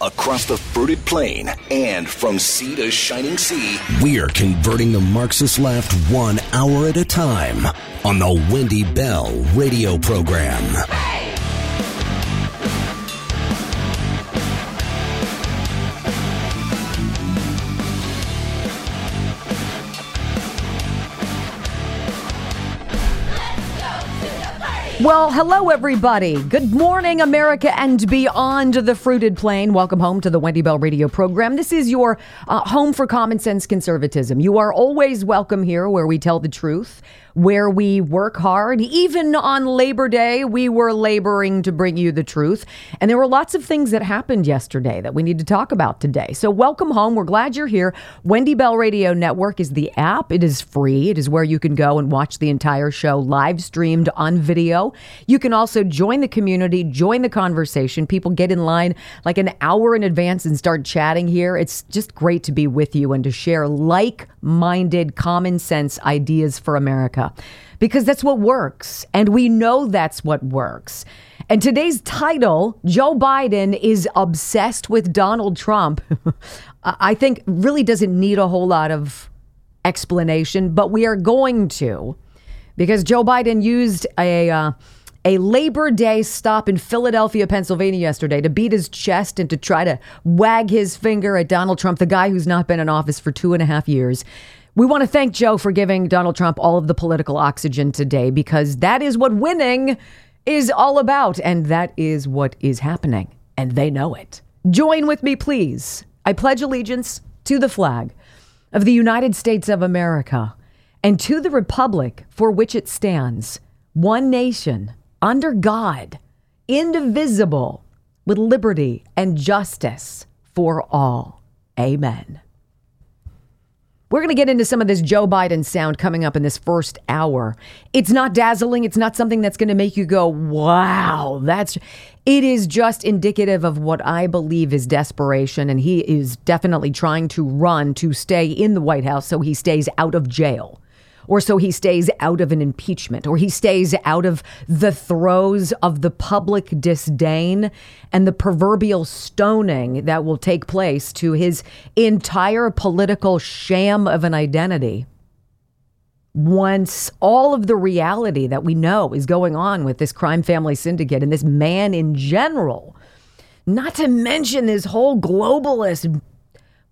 across the fruited plain and from sea to shining sea, we are converting the Marxist left one hour at a time on the Wendy Bell radio program. Well, hello, everybody. Good morning, America and beyond the fruited plain. Welcome home to the Wendy Bell Radio program. This is your uh, home for common sense conservatism. You are always welcome here where we tell the truth, where we work hard. Even on Labor Day, we were laboring to bring you the truth. And there were lots of things that happened yesterday that we need to talk about today. So, welcome home. We're glad you're here. Wendy Bell Radio Network is the app, it is free. It is where you can go and watch the entire show live streamed on video. You can also join the community, join the conversation. People get in line like an hour in advance and start chatting here. It's just great to be with you and to share like minded, common sense ideas for America because that's what works. And we know that's what works. And today's title Joe Biden is obsessed with Donald Trump. I think really doesn't need a whole lot of explanation, but we are going to because Joe Biden used a uh, a Labor Day stop in Philadelphia, Pennsylvania yesterday to beat his chest and to try to wag his finger at Donald Trump, the guy who's not been in office for two and a half years. We want to thank Joe for giving Donald Trump all of the political oxygen today because that is what winning is all about. And that is what is happening. And they know it. Join with me, please. I pledge allegiance to the flag of the United States of America and to the republic for which it stands, one nation, under God, indivisible, with liberty and justice for all. Amen. We're going to get into some of this Joe Biden sound coming up in this first hour. It's not dazzling. It's not something that's going to make you go, wow, that's. It is just indicative of what I believe is desperation. And he is definitely trying to run to stay in the White House so he stays out of jail or so he stays out of an impeachment, or he stays out of the throes of the public disdain and the proverbial stoning that will take place to his entire political sham of an identity. Once all of the reality that we know is going on with this crime family syndicate and this man in general, not to mention this whole globalist,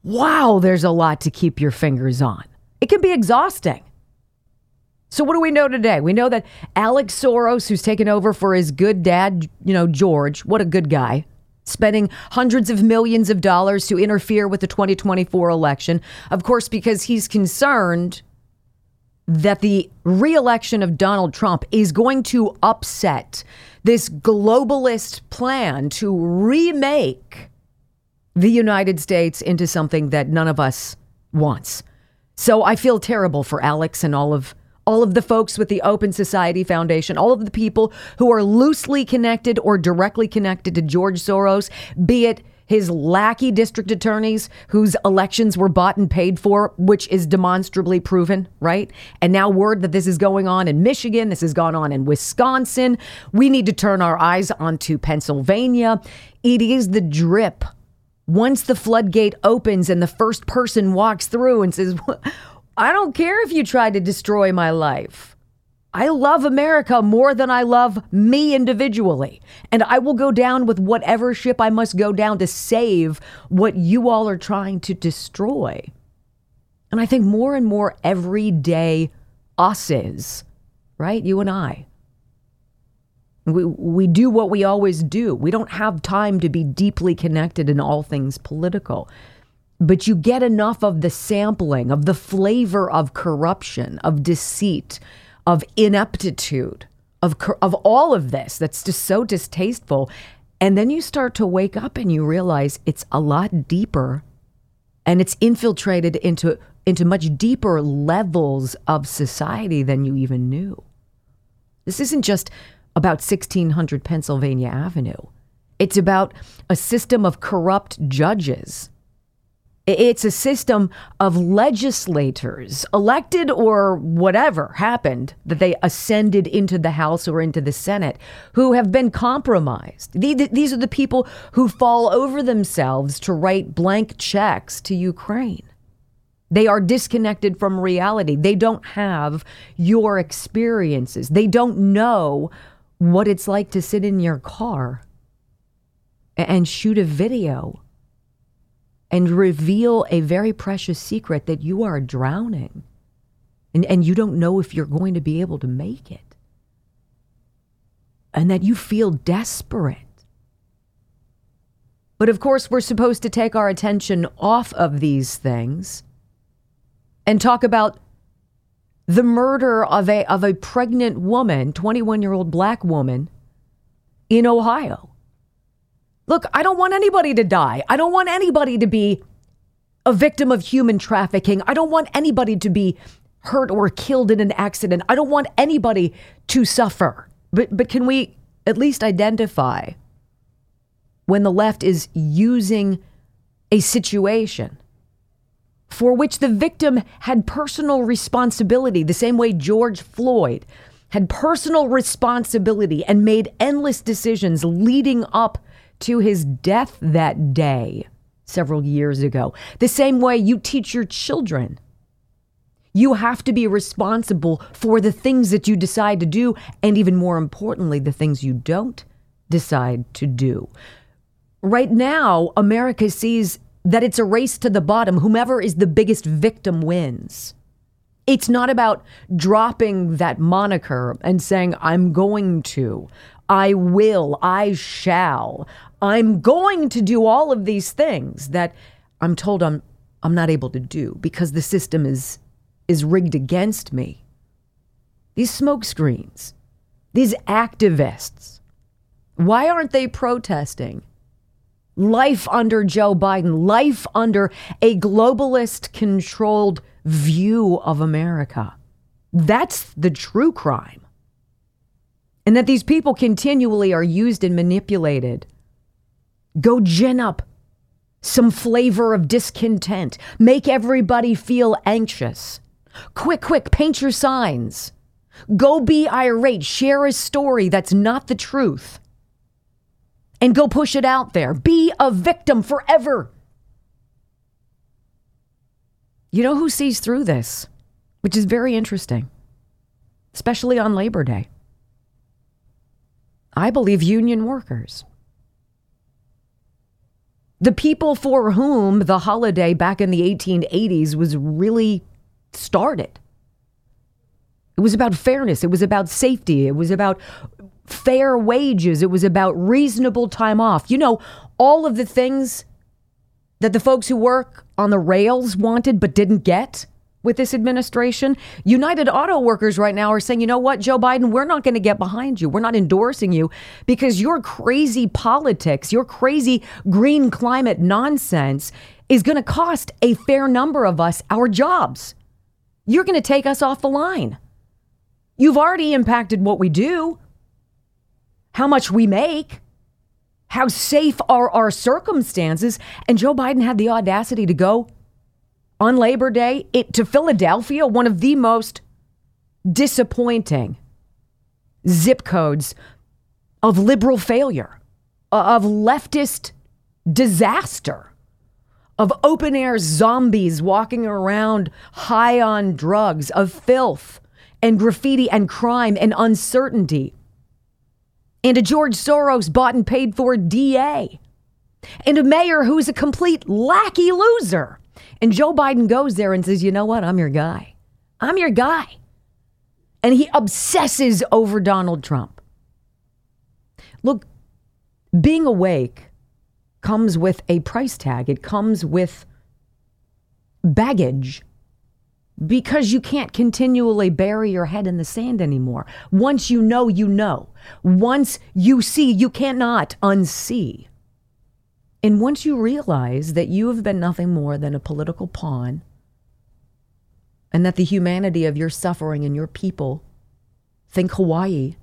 wow, there's a lot to keep your fingers on. It can be exhausting. So what do we know today? We know that Alex Soros, who's taken over for his good dad, you know, George, what a good guy, spending hundreds of millions of dollars to interfere with the 2024 election. Of course, because he's concerned that the reelection of Donald Trump is going to upset this globalist plan to remake the United States into something that none of us wants. So I feel terrible for Alex and all of all of the folks with the Open Society Foundation, all of the people who are loosely connected or directly connected to George Soros, be it his lackey district attorneys whose elections were bought and paid for, which is demonstrably proven, right? And now word that this is going on in Michigan, this has gone on in Wisconsin. We need to turn our eyes onto Pennsylvania. It is the drip. Once the floodgate opens and the first person walks through and says, I don't care if you try to destroy my life. I love America more than I love me individually. And I will go down with whatever ship I must go down to save what you all are trying to destroy. And I think more and more everyday us's, right? You and I. We, we do what we always do. We don't have time to be deeply connected in all things political. But you get enough of the sampling, of the flavor of corruption, of deceit, of ineptitude, of, of all of this that's just so distasteful. And then you start to wake up and you realize it's a lot deeper and it's infiltrated into, into much deeper levels of society than you even knew. This isn't just about 1600 Pennsylvania Avenue. It's about a system of corrupt judges. It's a system of legislators, elected or whatever happened, that they ascended into the House or into the Senate, who have been compromised. These are the people who fall over themselves to write blank checks to Ukraine. They are disconnected from reality. They don't have your experiences. They don't know what it's like to sit in your car and shoot a video and reveal a very precious secret that you are drowning and, and you don't know if you're going to be able to make it. And that you feel desperate. But of course, we're supposed to take our attention off of these things and talk about the murder of a, of a pregnant woman, 21 year old black woman in Ohio. Look, I don't want anybody to die. I don't want anybody to be a victim of human trafficking. I don't want anybody to be hurt or killed in an accident. I don't want anybody to suffer. But, but can we at least identify when the left is using a situation for which the victim had personal responsibility, the same way George Floyd had personal responsibility and made endless decisions leading up to his death that day several years ago. The same way you teach your children. You have to be responsible for the things that you decide to do, and even more importantly, the things you don't decide to do. Right now, America sees that it's a race to the bottom. Whomever is the biggest victim wins. It's not about dropping that moniker and saying, I'm going to, I will, I shall, I'm going to do all of these things that I'm told I'm, I'm not able to do because the system is, is rigged against me. These smokescreens, these activists, why aren't they protesting? life under Joe Biden, life under a globalist controlled view of America. That's the true crime. And that these people continually are used and manipulated. Go gin up some flavor of discontent. Make everybody feel anxious. Quick, quick, paint your signs. Go be irate. Share a story that's not the truth and go push it out there. Be a victim forever. You know who sees through this, which is very interesting, especially on Labor Day? I believe union workers. The people for whom the holiday back in the 1880s was really started. It was about fairness. It was about safety. It was about fair wages. It was about reasonable time off. You know, all of the things that the folks who work on the rails wanted but didn't get with this administration. United Auto Workers right now are saying, you know what, Joe Biden, we're not going to get behind you. We're not endorsing you because your crazy politics, your crazy green climate nonsense is going to cost a fair number of us our jobs. You're going to take us off the line. You've already impacted what we do how much we make, how safe are our circumstances. And Joe Biden had the audacity to go on Labor Day it, to Philadelphia, one of the most disappointing zip codes of liberal failure, of leftist disaster, of open air zombies walking around high on drugs, of filth and graffiti and crime and uncertainty. And a George Soros bought and paid for DA, and a mayor who's a complete lackey loser, And Joe Biden goes there and says, You know what? I'm your guy. I'm your guy. And he obsesses over Donald Trump. Look, being awake comes with a price tag, it comes with baggage because you can't continually bury your head in the sand anymore. Once you know, you know. Once you see, you cannot unsee. And once you realize that you have been nothing more than a political pawn, and that the humanity of your suffering and your people think Hawaii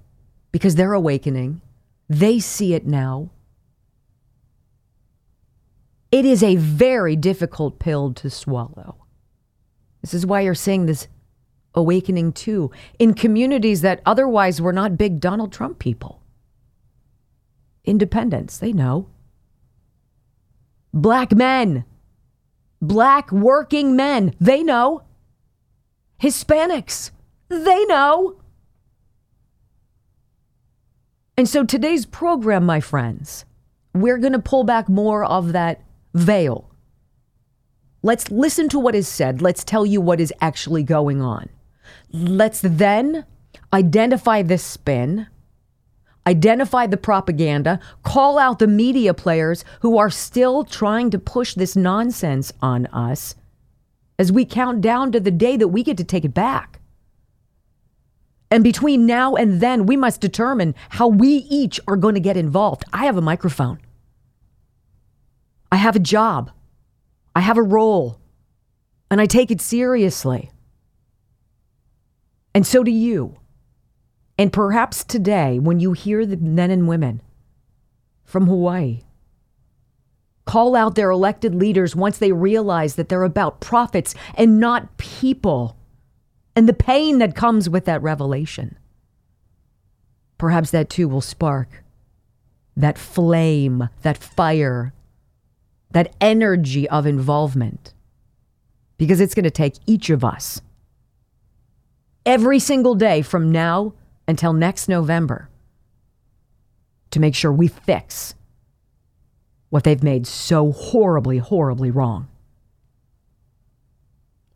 because they're awakening, they see it now. It is a very difficult pill to swallow. This is why you're seeing this awakening too in communities that otherwise were not big Donald Trump people. Independents, they know. Black men, black working men, they know. Hispanics, they know. And so today's program, my friends, we're going to pull back more of that veil Let's listen to what is said. Let's tell you what is actually going on. Let's then identify the spin, identify the propaganda, call out the media players who are still trying to push this nonsense on us as we count down to the day that we get to take it back. And between now and then, we must determine how we each are going to get involved. I have a microphone. I have a job. I have a role and I take it seriously. And so do you. And perhaps today, when you hear the men and women from Hawaii call out their elected leaders once they realize that they're about profits and not people, and the pain that comes with that revelation, perhaps that too will spark that flame, that fire that energy of involvement. Because it's going to take each of us every single day from now until next November to make sure we fix what they've made so horribly, horribly wrong.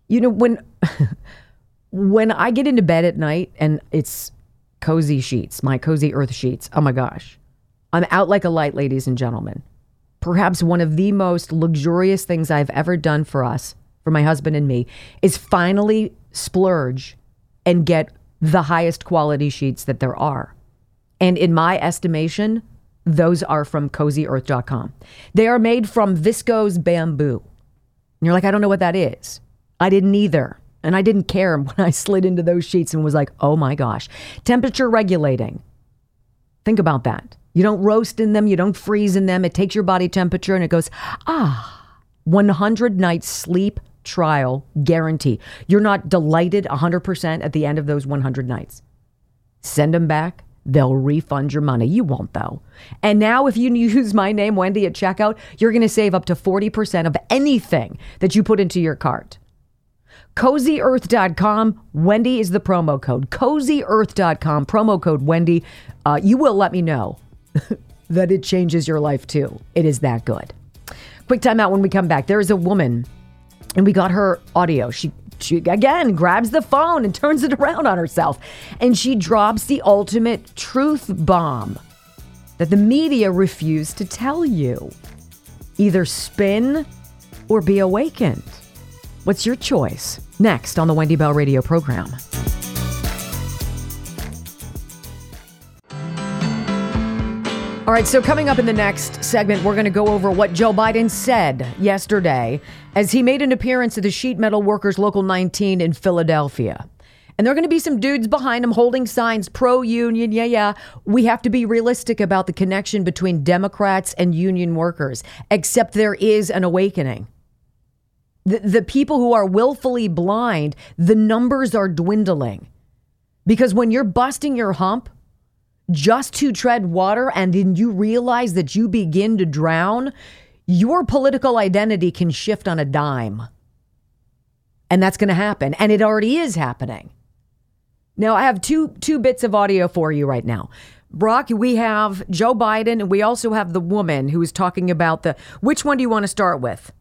You know, when when I get into bed at night and it's cozy sheets, my cozy earth sheets, oh my gosh. I'm out like a light, ladies and gentlemen perhaps one of the most luxurious things I've ever done for us, for my husband and me, is finally splurge and get the highest quality sheets that there are. And in my estimation, those are from cozyearth.com. They are made from viscose bamboo. And you're like, I don't know what that is. I didn't either. And I didn't care when I slid into those sheets and was like, oh my gosh. Temperature regulating. Think about that. You don't roast in them, you don't freeze in them. It takes your body temperature and it goes, ah, 100 nights sleep trial guarantee. You're not delighted 100% at the end of those 100 nights. Send them back. They'll refund your money. You won't, though. And now, if you use my name, Wendy, at checkout, you're going to save up to 40% of anything that you put into your cart. CozyEarth.com. Wendy is the promo code. CozyEarth.com. Promo code Wendy. Uh, you will let me know that it changes your life too. It is that good. Quick time out when we come back. There is a woman, and we got her audio. She she again grabs the phone and turns it around on herself. And she drops the ultimate truth bomb that the media refuse to tell you. Either spin or be awakened. What's your choice? Next on the wendy bell radio program All right, so coming up in the next segment, we're going to go over what Joe Biden said yesterday as he made an appearance at the Sheet Metal Workers Local 19 in Philadelphia. And there are going to be some dudes behind him holding signs pro union. Yeah, yeah. We have to be realistic about the connection between Democrats and union workers, except there is an awakening. The, the people who are willfully blind, the numbers are dwindling. Because when you're busting your hump, just to tread water and then you realize that you begin to drown, your political identity can shift on a dime. And that's going to happen. And it already is happening. Now, I have two, two bits of audio for you right now. Brock, we have Joe Biden and we also have the woman who is talking about the. Which one do you want to start with?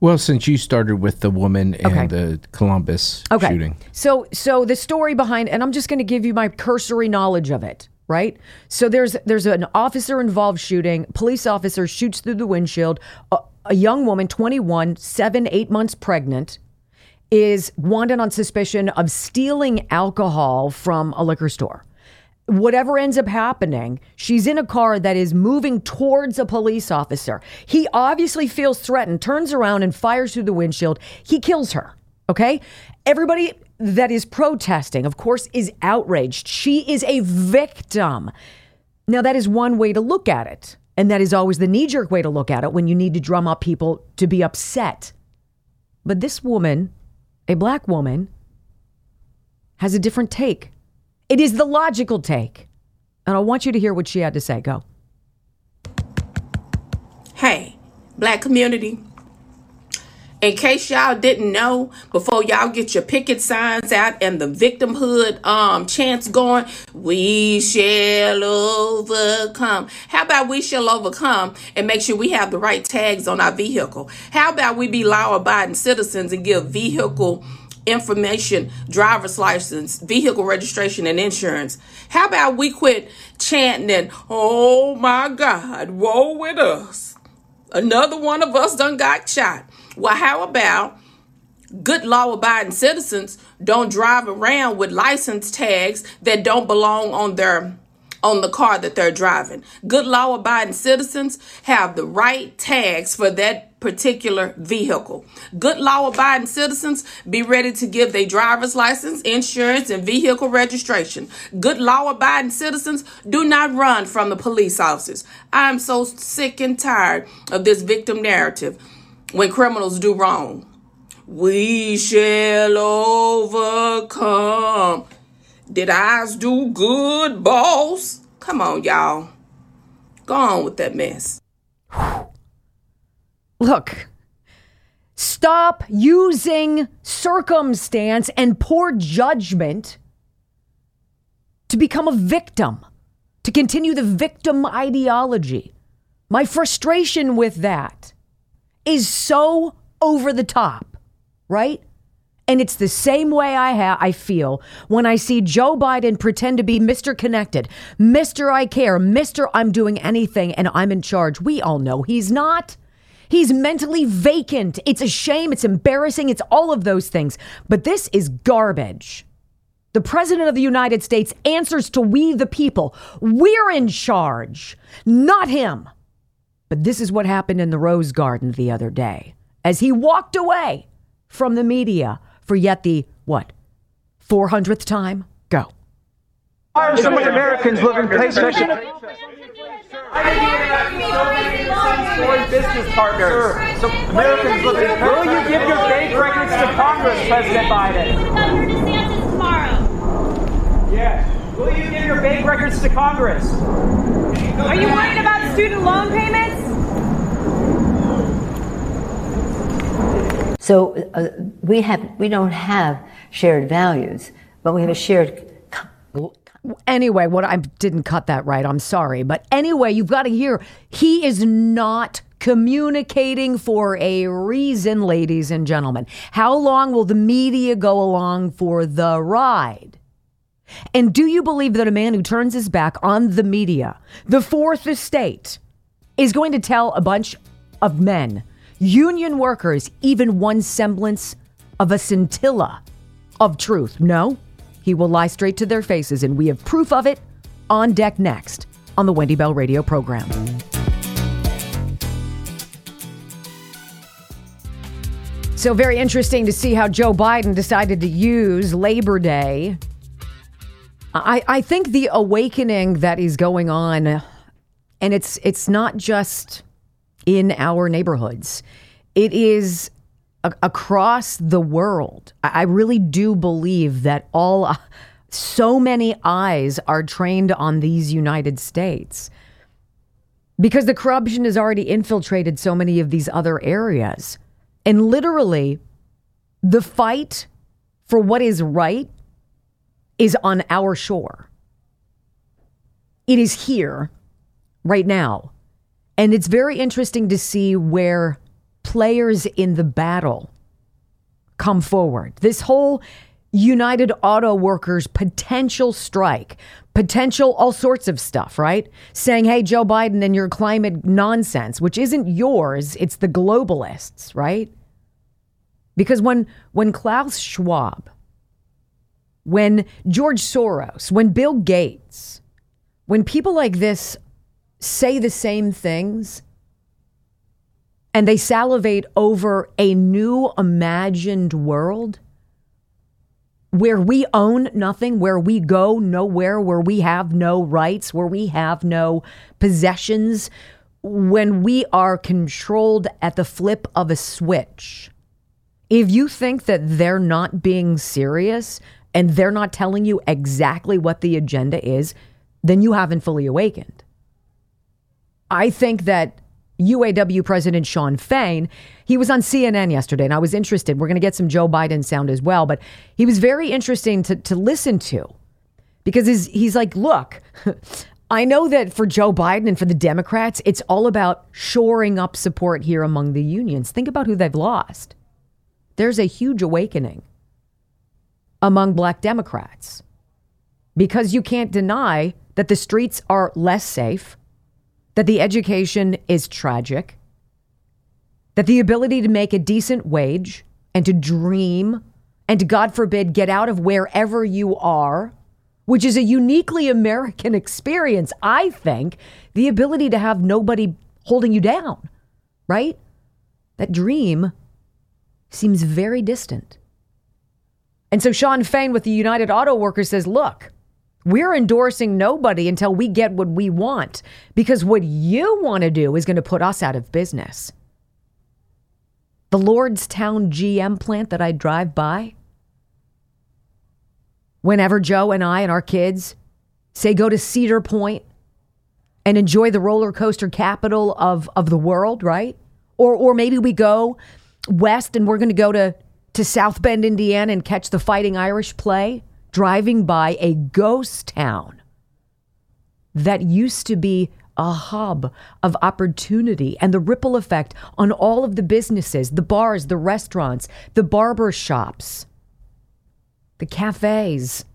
Well, since you started with the woman and Okay. the Columbus Okay. shooting. So so the story behind and I'm just going to give you my cursory knowledge of it, right? So there's there's an officer involved shooting, police officer shoots through the windshield, a, a young woman 21, 7 8 months pregnant is wanted on suspicion of stealing alcohol from a liquor store. Whatever ends up happening, she's in a car that is moving towards a police officer. He obviously feels threatened, turns around and fires through the windshield. He kills her. Okay? Everybody that is protesting, of course, is outraged. She is a victim. Now, that is one way to look at it. And that is always the knee jerk way to look at it when you need to drum up people to be upset. But this woman, a black woman, has a different take. It is the logical take. And I want you to hear what she had to say. Go. Hey, black community. In case y'all didn't know, before y'all get your picket signs out and the victimhood um chants going, we shall overcome. How about we shall overcome and make sure we have the right tags on our vehicle? How about we be law abiding citizens and give vehicle information, driver's license, vehicle registration, and insurance. How about we quit chanting and, oh my God, woe with us. Another one of us done got shot. Well, how about good law abiding citizens don't drive around with license tags that don't belong on their on the car that they're driving. Good law abiding citizens have the right tags for that particular vehicle. Good law abiding citizens be ready to give their driver's license, insurance, and vehicle registration. Good law abiding citizens do not run from the police officers. I'm so sick and tired of this victim narrative when criminals do wrong. We shall overcome. Did eyes do good, boss? Come on, y'all. Go on with that mess. Look, stop using circumstance and poor judgment to become a victim, to continue the victim ideology. My frustration with that is so over the top, right? And it's the same way I ha- I feel when I see Joe Biden pretend to be Mr. Connected, Mr. I care, Mr. I'm doing anything and I'm in charge. We all know he's not. He's mentally vacant. It's a shame. It's embarrassing. It's all of those things. But this is garbage. The President of the United States answers to we the people. We're in charge, not him. But this is what happened in the Rose Garden the other day as he walked away from the media for yet the, what, 400th time? Go. Many Americans live in paycheck. Business partners. So Americans live in Will you give your bank records to Congress, President Biden? Governor DeSantis tomorrow. Yes. Will you give your bank records to Congress? Are you worried about student loan payments? So uh, we have we don't have shared values, but we have a shared. Anyway, what I didn't cut that right. I'm sorry. But anyway, you've got to hear he is not communicating for a reason, ladies and gentlemen. How long will the media go along for the ride? And do you believe that a man who turns his back on the media, the fourth estate, is going to tell a bunch of men, union workers, even one semblance of a scintilla of truth? No. He will lie straight to their faces, and we have proof of it on deck next on the Wendy Bell Radio program. So, very interesting to see how Joe Biden decided to use Labor Day. I, I think the awakening that is going on, and it's it's not just in our neighborhoods, it is a- across the world. I I really do believe that all uh, so many eyes are trained on these United States because the corruption has already infiltrated so many of these other areas. And literally, the fight for what is right is on our shore. It is here right now. And it's very interesting to see where players in the battle come forward. This whole United Auto Workers potential strike, potential all sorts of stuff, right? Saying, hey, Joe Biden and your climate nonsense, which isn't yours, it's the globalists, right? Because when when Klaus Schwab, when George Soros, when Bill Gates, when people like this say the same things and they salivate over a new imagined world where we own nothing, where we go nowhere, where we have no rights, where we have no possessions, when we are controlled at the flip of a switch. If you think that they're not being serious and they're not telling you exactly what the agenda is, then you haven't fully awakened. I think that UAW President Shawn Fain, he was on CNN yesterday, and I was interested. We're going to get some Joe Biden sound as well, but he was very interesting to, to listen to because he's, he's like, look, I know that for Joe Biden and for the Democrats, it's all about shoring up support here among the unions. Think about who they've lost. There's a huge awakening among black Democrats because you can't deny that the streets are less safe that the education is tragic, that the ability to make a decent wage and to dream and to, God forbid, get out of wherever you are, which is a uniquely American experience, I think, the ability to have nobody holding you down, right? That dream seems very distant. And so Shawn Fain with the United Auto Workers says, look, we're endorsing nobody until we get what we want because what you want to do is going to put us out of business. The Lordstown GM plant that I drive by, whenever Joe and I and our kids say go to Cedar Point and enjoy the roller coaster capital of, of the world, right? Or, or maybe we go west and we're going to go to, to South Bend, Indiana and catch the Fighting Irish play driving by a ghost town that used to be a hub of opportunity and the ripple effect on all of the businesses, the bars, the restaurants, the barber shops, the cafes,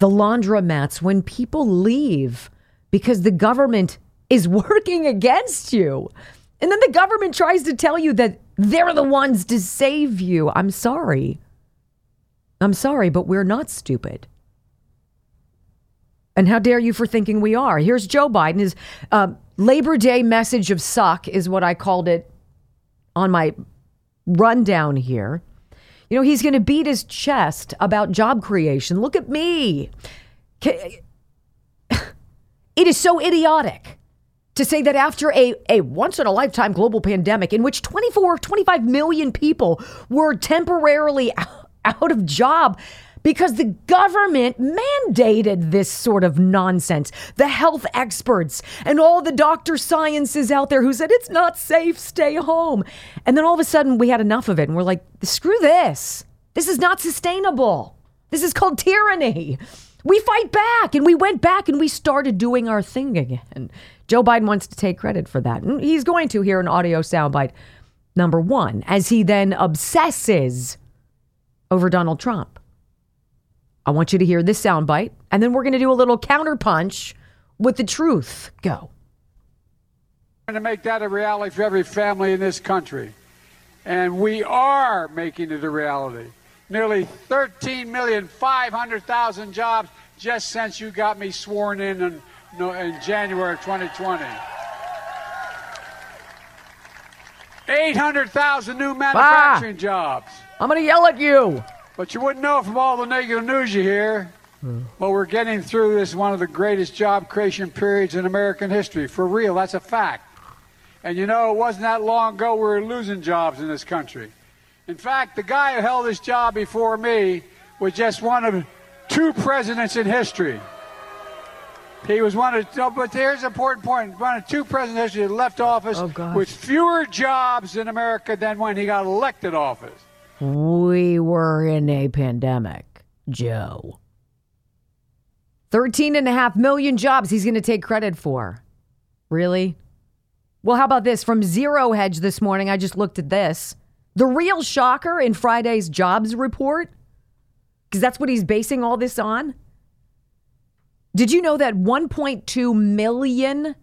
the laundromats, when people leave because the government is working against you. And then the government tries to tell you that they're the ones to save you. I'm sorry. I'm sorry, but we're not stupid. And how dare you for thinking we are? Here's Joe Biden. His uh, Labor Day message of suck is what I called it on my rundown here. You know, he's going to beat his chest about job creation. Look at me. It is so idiotic to say that after a, a once in a lifetime global pandemic in which 24, 25 million people were temporarily out of job because the government mandated this sort of nonsense. The health experts and all the doctor sciences out there who said it's not safe, stay home. And then all of a sudden we had enough of it and we're like, screw this. This is not sustainable. This is called tyranny. We fight back and we went back and we started doing our thing again. Joe Biden wants to take credit for that. And he's going to hear an audio soundbite number one as he then obsesses over Donald Trump. I want you to hear this soundbite, and then we're going to do a little counterpunch with the truth. Go. to make that a reality for every family in this country. And we are making it a reality. Nearly 13,500,000 jobs just since you got me sworn in in, in January of 2020. 800,000 new manufacturing ah, jobs. I'm going to yell at you. But you wouldn't know from all the negative news you hear. Hmm. But we're getting through this one of the greatest job creation periods in American history. For real, that's a fact. And you know, it wasn't that long ago we were losing jobs in this country. In fact, the guy who held this job before me was just one of two presidents in history. He was one of, no, but here's an important point. One of two presidents who left office oh, with fewer jobs in America than when he got elected office. We were in a pandemic, Joe. 13 and a half million jobs he's going to take credit for. Really? Well, how about this from Zero Hedge this morning? I just looked at this. The real shocker in Friday's jobs report, because that's what he's basing all this on. Did you know that 1.2 million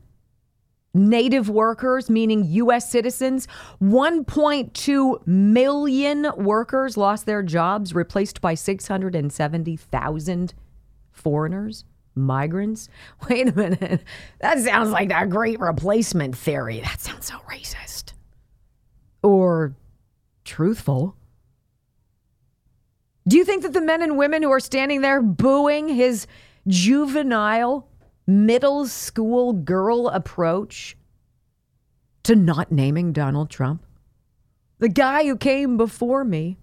native workers, meaning U.S. citizens, 1.2 million workers lost their jobs, replaced by 670,000 foreigners? migrants? Wait a minute. That sounds like that great replacement theory. That sounds so racist. Or truthful. Do you think that the men and women who are standing there booing his juvenile middle school girl approach to not naming Donald Trump, the guy who came before me,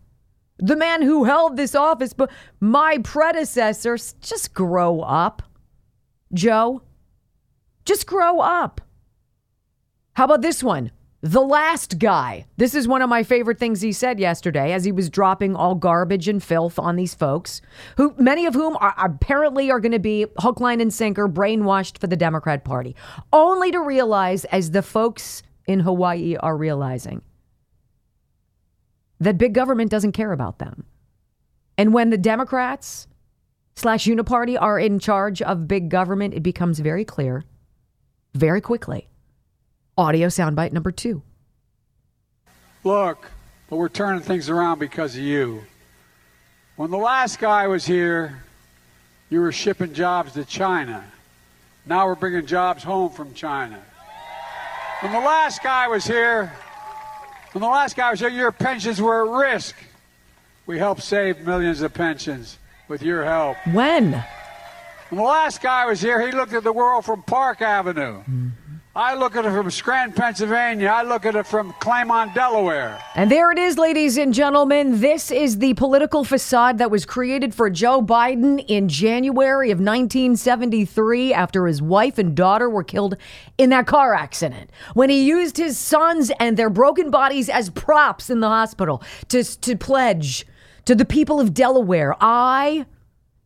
the man who held this office, but my predecessors, just grow up. Joe, just grow up. How about this one? The last guy. This is one of my favorite things he said yesterday as he was dropping all garbage and filth on these folks, who many of whom are apparently are going to be hook, line, and sinker brainwashed for the Democrat Party, only to realize, as the folks in Hawaii are realizing, that big government doesn't care about them. And when the Democrats slash Uniparty are in charge of big government, it becomes very clear very quickly. Audio soundbite number two. Look, but we're turning things around because of you. When the last guy was here, you were shipping jobs to China. Now we're bringing jobs home from China. When the last guy was here, when the last guy was here, your pensions were at risk. We helped save millions of pensions with your help. When? When the last guy was here, he looked at the world from Park Avenue. Mm-hmm. I look at it from Scranton, Pennsylvania. I look at it from Claymont, Delaware. And there it is, ladies and gentlemen. This is the political facade that was created for Joe Biden in January of 1973 after his wife and daughter were killed in that car accident. When he used his sons and their broken bodies as props in the hospital to, to pledge to the people of Delaware, I,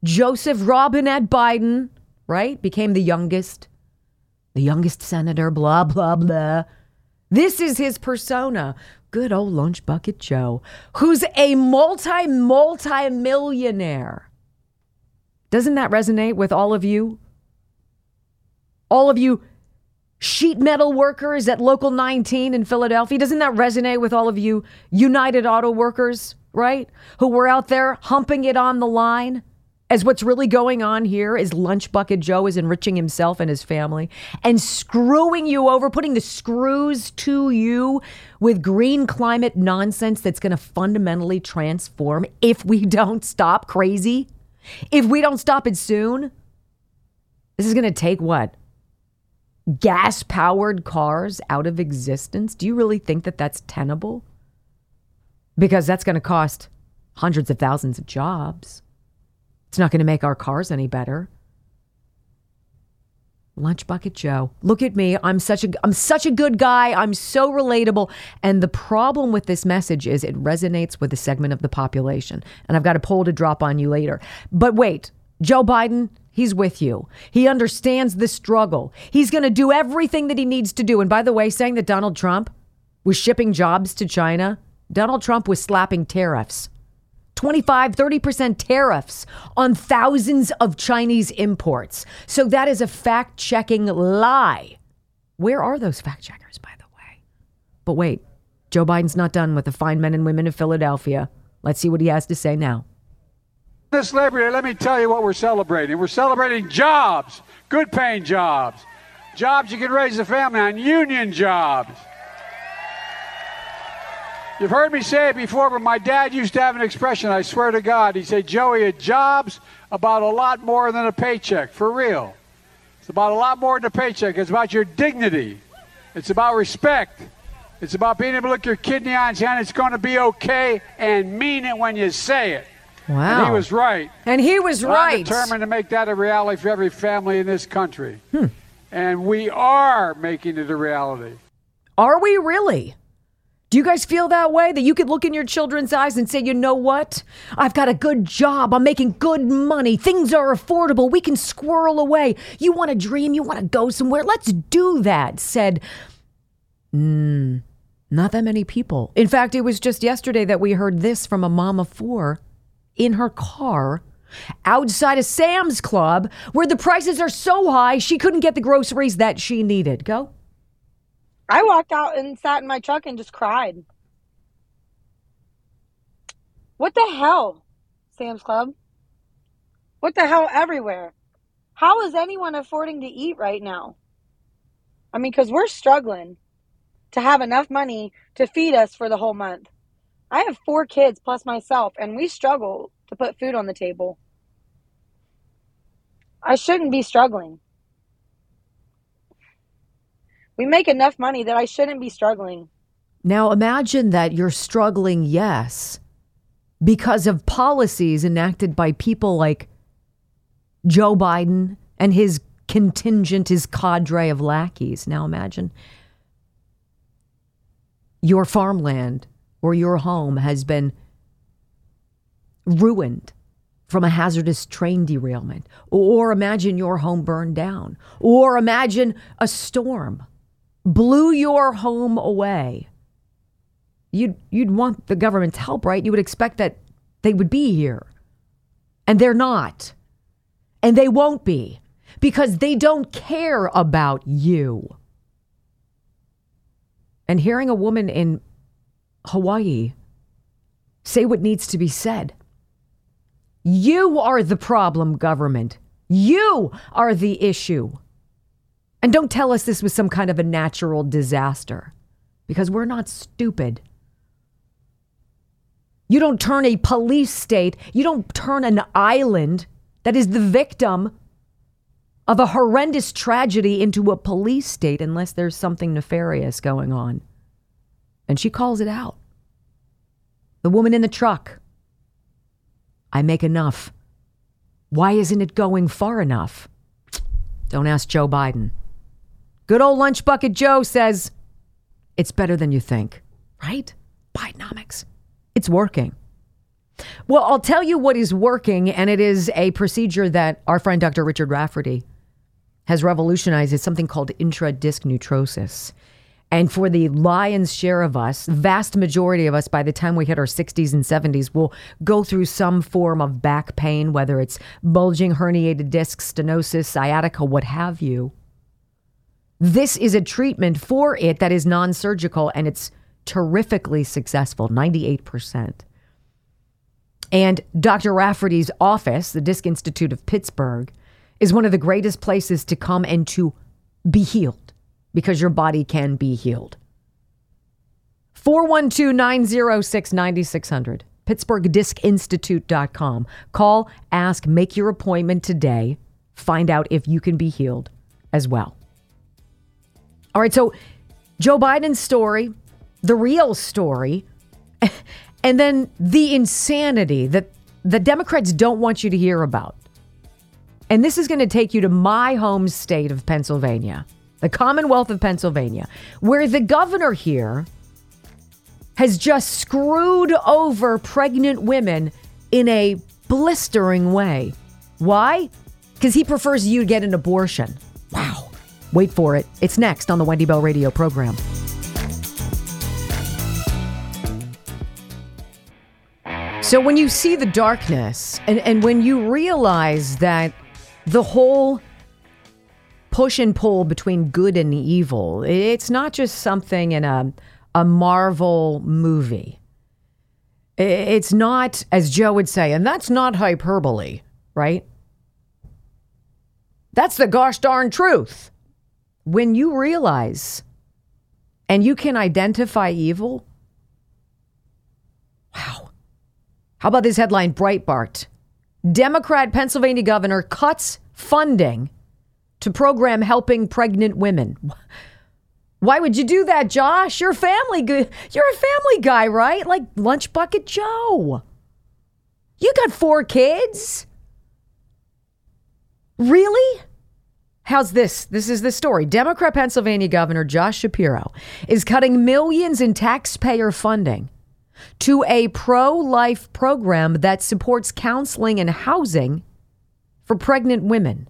Joseph Robinette Biden, right, became the youngest the youngest senator, blah, blah, blah. This is his persona. Good old lunch bucket Joe, who's a multi, multi millionaire. Doesn't that resonate with all of you? All of you sheet metal workers at Local 19 in Philadelphia? Doesn't that resonate with all of you United Auto workers, right? Who were out there humping it on the line? As what's really going on here is Lunch Bucket Joe is enriching himself and his family and screwing you over, putting the screws to you with green climate nonsense that's going to fundamentally transform if we don't stop crazy. If we don't stop it soon, this is going to take what? Gas powered cars out of existence? Do you really think that that's tenable? Because that's going to cost hundreds of thousands of jobs. It's not going to make our cars any better. Lunch bucket Joe. Look at me. I'm such a I'm such a good guy. I'm so relatable. And the problem with this message is it resonates with a segment of the population. And I've got a poll to drop on you later. But wait, Joe Biden, he's with you. He understands the struggle. He's going to do everything that he needs to do. And by the way, saying that Donald Trump was shipping jobs to China, Donald Trump was slapping tariffs 25, 30% tariffs on thousands of Chinese imports. So that is a fact checking lie. Where are those fact checkers, by the way? But wait, Joe Biden's not done with the fine men and women of Philadelphia. Let's see what he has to say now. This Labor Day, let me tell you what we're celebrating. We're celebrating jobs, good paying jobs, jobs you can raise a family on, union jobs. You've heard me say it before, but my dad used to have an expression, I swear to God. He said, Joey, a job's about a lot more than a paycheck, for real. It's about a lot more than a paycheck. It's about your dignity, it's about respect. It's about being able to look your kid in the eye and say, it's going to be okay and mean it when you say it. Wow. And he was right. And he was right. I'm determined to make that a reality for every family in this country. Hmm. And we are making it a reality. Are we really? Do you guys feel that way? That you could look in your children's eyes and say, you know what? I've got a good job. I'm making good money. Things are affordable. We can squirrel away. You want to dream? You want to go somewhere? Let's do that, said Mm, not that many people. In fact, it was just yesterday that we heard this from a mom of four in her car outside a Sam's Club where the prices are so high she couldn't get the groceries that she needed. Go. I walked out and sat in my truck and just cried. What the hell, Sam's Club? What the hell everywhere? How is anyone affording to eat right now? I mean, because we're struggling to have enough money to feed us for the whole month. I have four kids plus myself, and we struggle to put food on the table. I shouldn't be struggling. We make enough money that I shouldn't be struggling. Now imagine that you're struggling, yes, because of policies enacted by people like Joe Biden and his contingent, his cadre of lackeys. Now imagine your farmland or your home has been ruined from a hazardous train derailment. Or imagine your home burned down. Or imagine a storm blew your home away. You'd, you'd want the government's help, right? You would expect that they would be here. And they're not. And they won't be because they don't care about you. And hearing a woman in Hawaii say what needs to be said. You are the problem, government. You are the issue. And don't tell us this was some kind of a natural disaster because we're not stupid. You don't turn a police state, you don't turn an island that is the victim of a horrendous tragedy into a police state unless there's something nefarious going on. And she calls it out. The woman in the truck. I make enough. Why isn't it going far enough? Don't ask Joe Biden. Good old lunch bucket Joe says it's better than you think, right? Bidenomics. It's working. Well, I'll tell you what is working, and it is a procedure that our friend Dr. Richard Rafferty has revolutionized. It's something called intradisc neutrosis. And for the lion's share of us, vast majority of us, by the time we hit our 60s and 70s, will go through some form of back pain, whether it's bulging herniated discs, stenosis, sciatica, what have you. This is a treatment for it that is non surgical and it's terrifically successful 98%. And Dr. Rafferty's office, the Disc Institute of Pittsburgh, is one of the greatest places to come and to be healed because your body can be healed. 412 906 9600, PittsburghDiscInstitute.com. Call, ask, make your appointment today. Find out if you can be healed as well. All right, so Joe Biden's story, the real story, and then the insanity that the Democrats don't want you to hear about. And this is going to take you to my home state of Pennsylvania, the Commonwealth of Pennsylvania, where the governor here has just screwed over pregnant women in a blistering way. Why? Because he prefers you get an abortion. Wow. Wait for it. It's next on the Wendy Bell radio program. So, when you see the darkness and, and when you realize that the whole push and pull between good and evil, it's not just something in a, a Marvel movie. It's not, as Joe would say, and that's not hyperbole, right? That's the gosh darn truth when you realize and you can identify evil, wow. How about this headline Breitbart? Democrat Pennsylvania governor cuts funding to program helping pregnant women. Why would you do that, Josh? You're a family you're a family guy, right? Like lunch bucket Joe. You got four kids? Really? How's this? This is the story. Democrat Pennsylvania Governor Josh Shapiro is cutting millions in taxpayer funding to a pro life program that supports counseling and housing for pregnant women.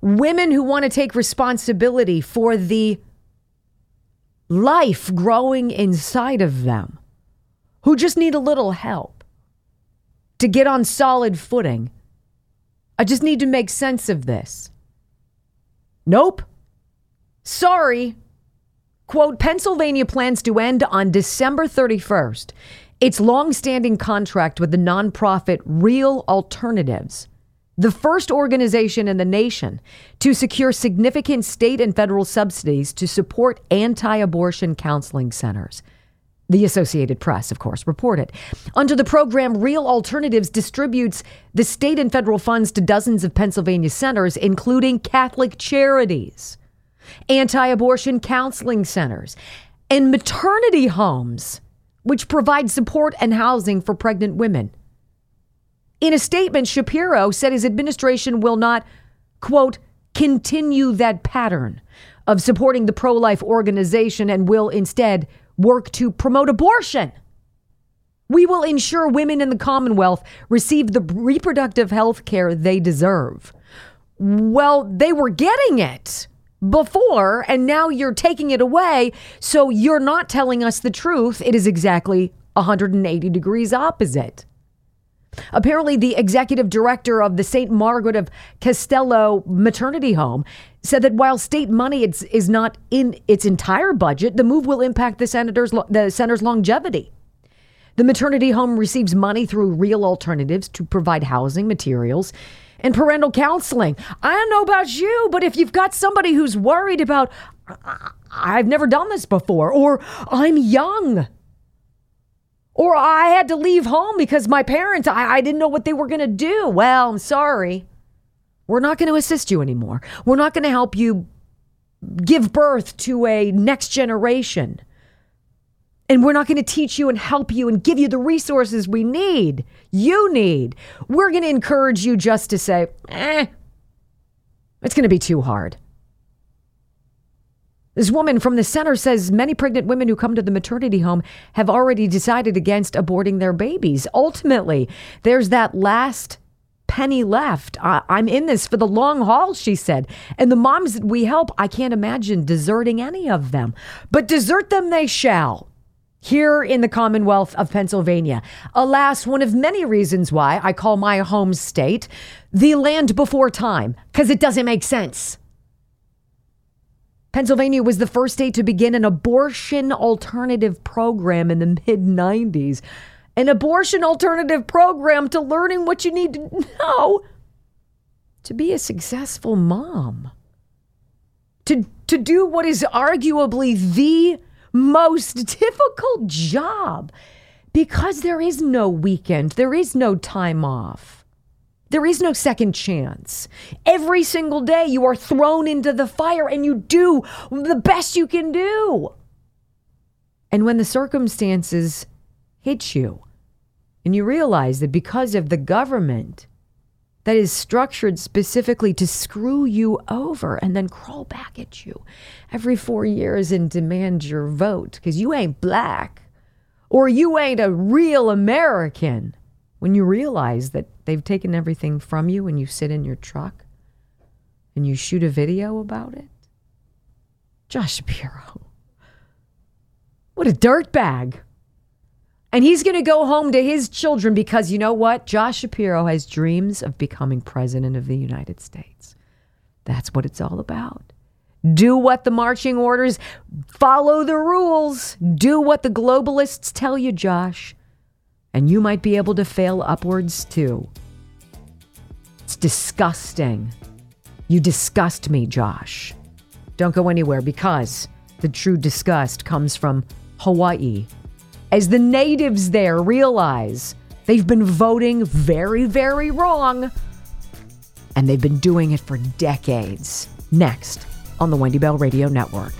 Women who want to take responsibility for the life growing inside of them, who just need a little help to get on solid footing. I just need to make sense of this. Nope. Sorry. Quote Pennsylvania plans to end on December 31st its long-standing contract with the nonprofit Real Alternatives, the first organization in the nation to secure significant state and federal subsidies to support anti-abortion counseling centers. The Associated Press, of course, reported. Under the program, Real Alternatives distributes the state and federal funds to dozens of Pennsylvania centers, including Catholic charities, anti abortion counseling centers, and maternity homes which provide support and housing for pregnant women. In a statement, Shapiro said his administration will not, quote, continue that pattern of supporting the pro life organization and will instead work to promote abortion. We will ensure women in the Commonwealth receive the reproductive health care they deserve. Well, they were getting it before and now you're taking it away. So you're not telling us the truth. It is exactly 180 degrees opposite. Apparently, the executive director of the St. Margaret of Castello maternity home said that while state money is, is not in its entire budget, the move will impact the senator's the center's longevity. The maternity home receives money through real alternatives to provide housing, materials, and parental counseling. I don't know about you, but if you've got somebody who's worried about, I've never done this before, or I'm young, or I had to leave home because my parents, I, I didn't know what they were going to do. Well, I'm sorry. We're not going to assist you anymore. We're not going to help you give birth to a next generation and we're not going to teach you and help you and give you the resources we need, you need. We're going to encourage you just to say, eh, it's going to be too hard. This woman from the center says many pregnant women who come to the maternity home have already decided against aborting their babies. Ultimately, there's that last penny left. I- am in this for the long haul, she said. And the moms that we help, I can't imagine deserting any of them. But desert them they shall here in the Commonwealth of Pennsylvania. Alas, one of many reasons why I call my home state the land before time, because it doesn't make sense. Pennsylvania was the first state to begin an abortion alternative program in the mid 90s. An abortion alternative program to learning what you need to know to be a successful mom. To, to do what is arguably the most difficult job because there is no weekend, there is no time off. There is no second chance. Every single day you are thrown into the fire and you do the best you can do. And when the circumstances hit you and you realize that because of the government, that is structured specifically to screw you over and then crawl back at you every four years and demand your vote because you ain't black or you ain't a real American. When you realize that they've taken everything from you and you sit in your truck and you shoot a video about it. Josh Shapiro. What a dirtbag. And he's going to go home to his children because you know what? Josh Shapiro has dreams of becoming president of the United States. That's what it's all about. Do what the marching orders, follow the rules, do what the globalists tell you, Josh. And you might be able to fail upwards too. It's disgusting. You disgust me, Josh. Don't go anywhere because the true disgust comes from Hawaii as the natives there realize they've been voting very, very wrong. And they've been doing it for decades. Next on the Wendy Bell Radio Network.